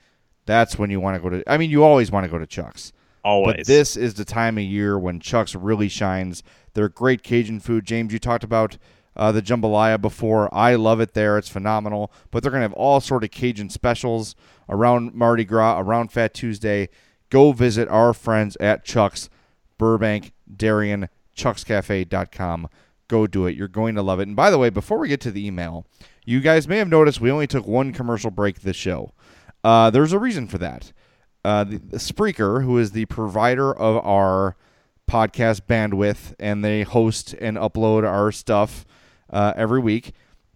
That's when you want to go to. I mean, you always want to go to Chuck's. Always. But this is the time of year when Chuck's really shines. They're great Cajun food. James, you talked about uh, the jambalaya before. I love it there. It's phenomenal. But they're going to have all sort of Cajun specials around Mardi Gras, around Fat Tuesday. Go visit our friends at Chuck's, Burbank, Darien, chuckscafe.com. Go do it. You're going to love it. And by the way, before we get to the email, you guys may have noticed we only took one commercial break this show. Uh, there's a reason for that. Uh, the, the Spreaker, who is the provider of our podcast bandwidth, and they host and upload our stuff uh, every week.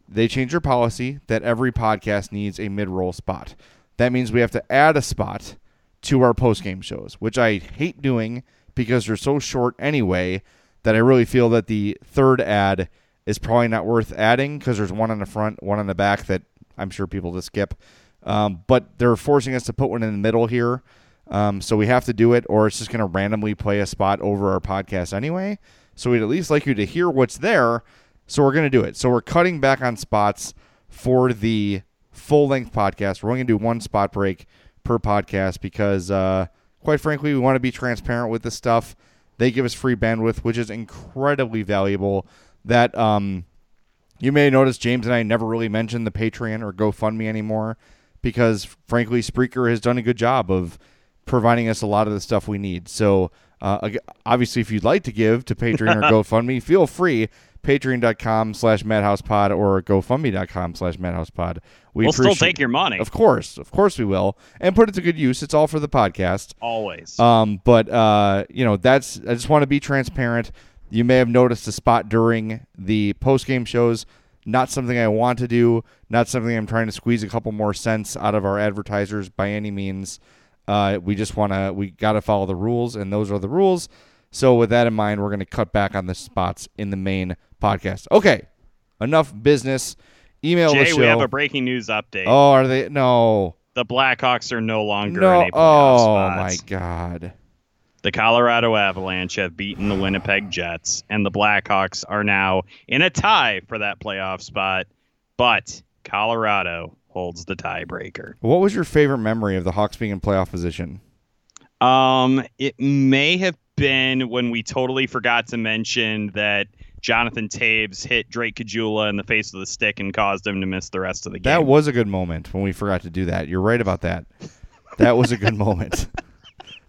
They changed their policy that every podcast needs a mid-roll spot. That means we have to add a spot to our post-game shows, which I hate doing because they're so short anyway that I really feel that the third ad is probably not worth adding because there's one on the front, one on the back that I'm sure people just skip. Um, but they're forcing us to put one in the middle here. Um, so we have to do it, or it's just going to randomly play a spot over our podcast anyway. So we'd at least like you to hear what's there. So we're going to do it. So we're cutting back on spots for the full length podcast. We're only going to do one spot break per podcast because, uh, quite frankly, we want to be transparent with this stuff. They give us free bandwidth, which is incredibly valuable. That um, you may notice James and I never really mentioned the Patreon or GoFundMe anymore because, frankly, Spreaker has done a good job of providing us a lot of the stuff we need. So, uh, obviously, if you'd like to give to Patreon or GoFundMe, feel free patreon.com slash madhousepod or gofundme.com slash madhousepod. We we'll still take your money. Of course. Of course we will. And put it to good use. It's all for the podcast. Always. Um, but uh, you know, that's I just want to be transparent. You may have noticed a spot during the post game shows. Not something I want to do. Not something I'm trying to squeeze a couple more cents out of our advertisers by any means. Uh, we just want to. We got to follow the rules, and those are the rules. So with that in mind, we're going to cut back on the spots in the main podcast. Okay, enough business. Email the show. we have a breaking news update. oh, are they? No. The Blackhawks are no longer No. in a playoff spot. Oh my. God. The Colorado Avalanche have beaten the Winnipeg Jets, and the Blackhawks are now in a tie for that playoff spot. But Colorado holds the tiebreaker. What was your favorite memory of the Hawks being in playoff position? Um, it may have been when we totally forgot to mention that Jonathan Toews hit Drake Caggiula in the face of the stick and caused him to miss the rest of the game. That was a good moment when we forgot to do that. You're right about that. That was a good moment.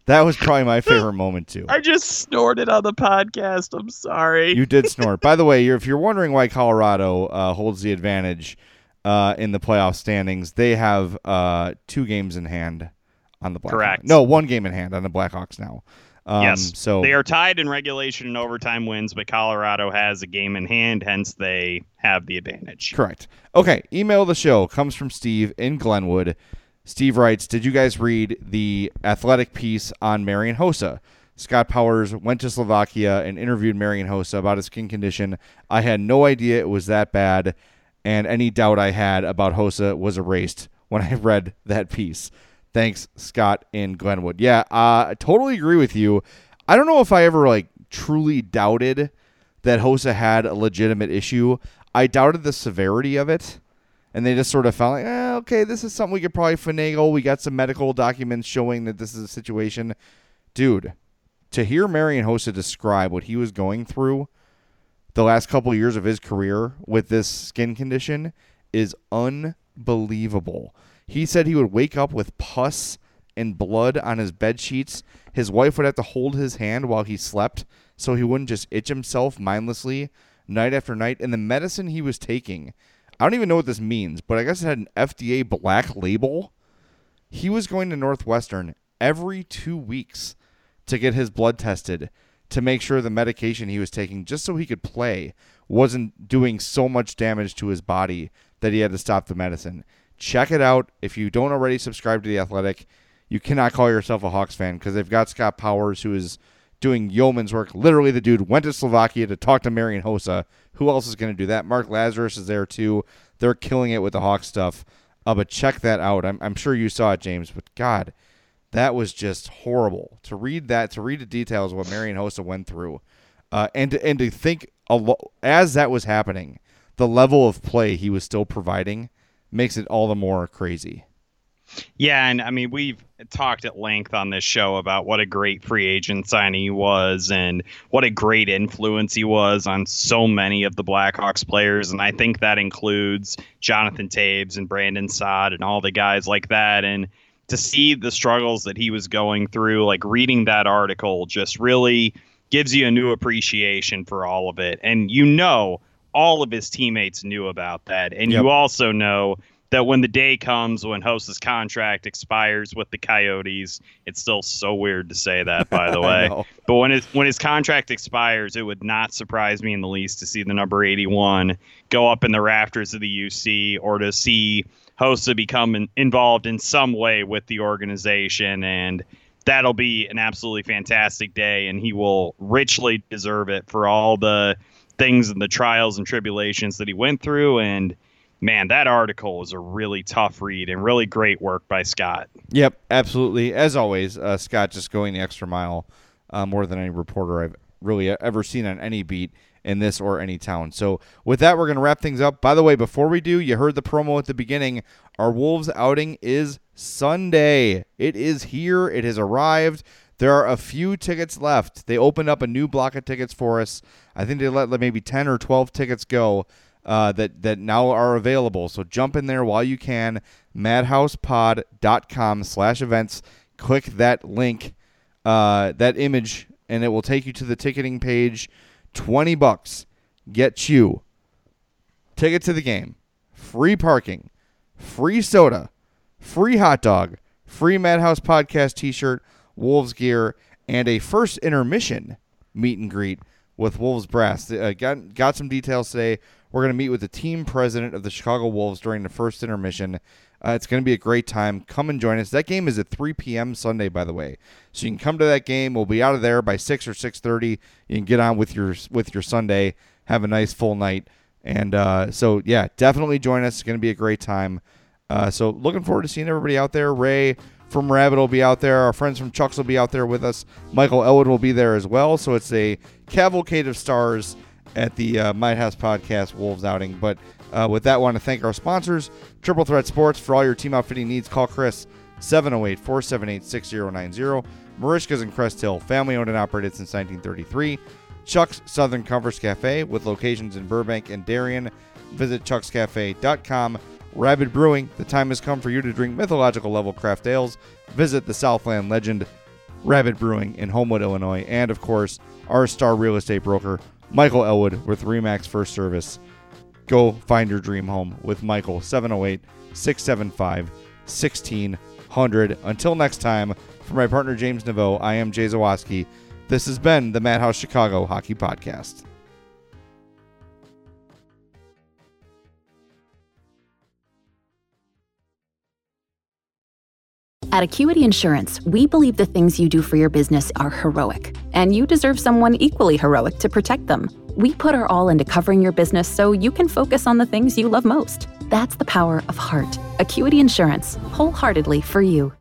That was probably my favorite moment too. I just snorted on the podcast. I'm sorry. You did snort. By the way, you're, if you're wondering why Colorado uh, holds the advantage uh, in the playoff standings, they have uh, two games in hand on the Blackhawks. Correct. No, one game in hand on the Blackhawks now. Um, yes. So they are tied in regulation and overtime wins, but Colorado has a game in hand, hence they have the advantage. Correct. Okay, email the show comes from Steve in Glenwood. Steve writes, "Did you guys read the athletic piece on Marian Hossa? Scott Powers went to Slovakia and interviewed Marian Hossa about his skin condition. I had no idea it was that bad, and any doubt I had about Hossa was erased when I read that piece. Thanks, Scott in Glenwood. Yeah, uh, I totally agree with you. I don't know if I ever like truly doubted that Hossa had a legitimate issue. I doubted the severity of it, and they just sort of felt like, eh, okay, this is something we could probably finagle. We got some medical documents showing that this is a situation. Dude, to hear Marian Hossa describe what he was going through the last couple years of his career with this skin condition is unbelievable. He said he would wake up with pus and blood on his bed sheets. His wife would have to hold his hand while he slept so he wouldn't just itch himself mindlessly night after night. And the medicine he was taking, I don't even know what this means, but I guess it had an FDA black label. He was going to Northwestern every two weeks to get his blood tested to make sure the medication he was taking just so he could play wasn't doing so much damage to his body that he had to stop the medicine. Check it out. If you don't already subscribe to The Athletic, you cannot call yourself a Hawks fan because they've got Scott Powers who is doing yeoman's work. Literally, the dude went to Slovakia to talk to Marian Hossa. Who else is going to do that? Mark Lazerus is there too. They're killing it with the Hawks stuff. Uh, but check that out. I'm, I'm sure you saw it, James. But God, that was just horrible to read that to read the details of what Marian Hossa went through, uh, and to, and to think lo- as that was happening, the level of play he was still providing makes it all the more crazy. Yeah, and I mean we've talked at length on this show about what a great free agent signing he was and what a great influence he was on so many of the Blackhawks players and I think that includes Jonathan Toews and Brandon Saad and all the guys like that and to see the struggles that he was going through like reading that article just really gives you a new appreciation for all of it and you know all of his teammates knew about that and Yep. you also know that when the day comes when Host's contract expires with the Coyotes, it's still so weird to say that, by the way. But when his when his contract expires, it would not surprise me in the least to see the number 81 go up in the rafters of the UC or to see Hossa become in, involved in some way with the organization and that'll be an absolutely fantastic day and he will richly deserve it for all the things and the trials and tribulations that he went through and man, that article was a really tough read and really great work by Scott. Yep, absolutely. As always, uh, Scott just going the extra mile uh, more than any reporter I've really ever seen on any beat in this or any town. So, with that, we're going to wrap things up. By the way, before we do, you heard the promo at the beginning. Our Wolves outing is Sunday. It is here, it has arrived. There are a few tickets left. They opened up a new block of tickets for us. I think they let maybe 10 or 12 tickets go uh, that that now are available. So jump in there while you can. Madhousepod.com slash events. Click that link, uh, that image, and it will take you to the ticketing page. Twenty bucks get you ticket to the game, free parking, free soda, free hot dog, free Madhouse Podcast t shirt, Wolves gear, and a first intermission meet and greet with Wolves Brass. Uh, got, got some details today. We're going to meet with the team president of the Chicago Wolves during the first intermission. Uh, it's going to be a great time. Come and join us. That game is at 3 p.m. Sunday, by the way. So you can come to that game. We'll be out of there by 6 or 6:30. You can get on with your with your Sunday. Have a nice full night. And uh, so, yeah, definitely join us. It's going to be a great time. Uh, so, looking forward to seeing everybody out there. Ray from Rabid will be out there. Our friends from Chucks will be out there with us. Michael Elwood will be there as well. So, it's a cavalcade of stars at the uh, House Podcast Wolves outing. But uh, with that, I want to thank our sponsors, Triple Threat Sports. For all your team outfitting needs, call Chris 708 478 6090. Merichka's and Crest Hill, family owned and operated since 1933. Chuck's Southern Comforts Cafe with locations in Burbank and Darien. Visit chuckscafe.com. Rabid Brewing, the time has come for you to drink mythological level craft ales. Visit the Southland legend Rabid Brewing in Homewood, Illinois. And of course, our star real estate broker, Michael Elwood with Remax First Service. Go find your dream home with Michael, 708 675 1600. Until next time, for my partner James Neveau, I am Jay Zawaski. This has been the Madhouse Chicago Hockey Podcast. At Acuity Insurance, we believe the things you do for your business are heroic, and you deserve someone equally heroic to protect them. We put our all into covering your business so you can focus on the things you love most. That's the power of heart. Acuity Insurance, wholeheartedly for you.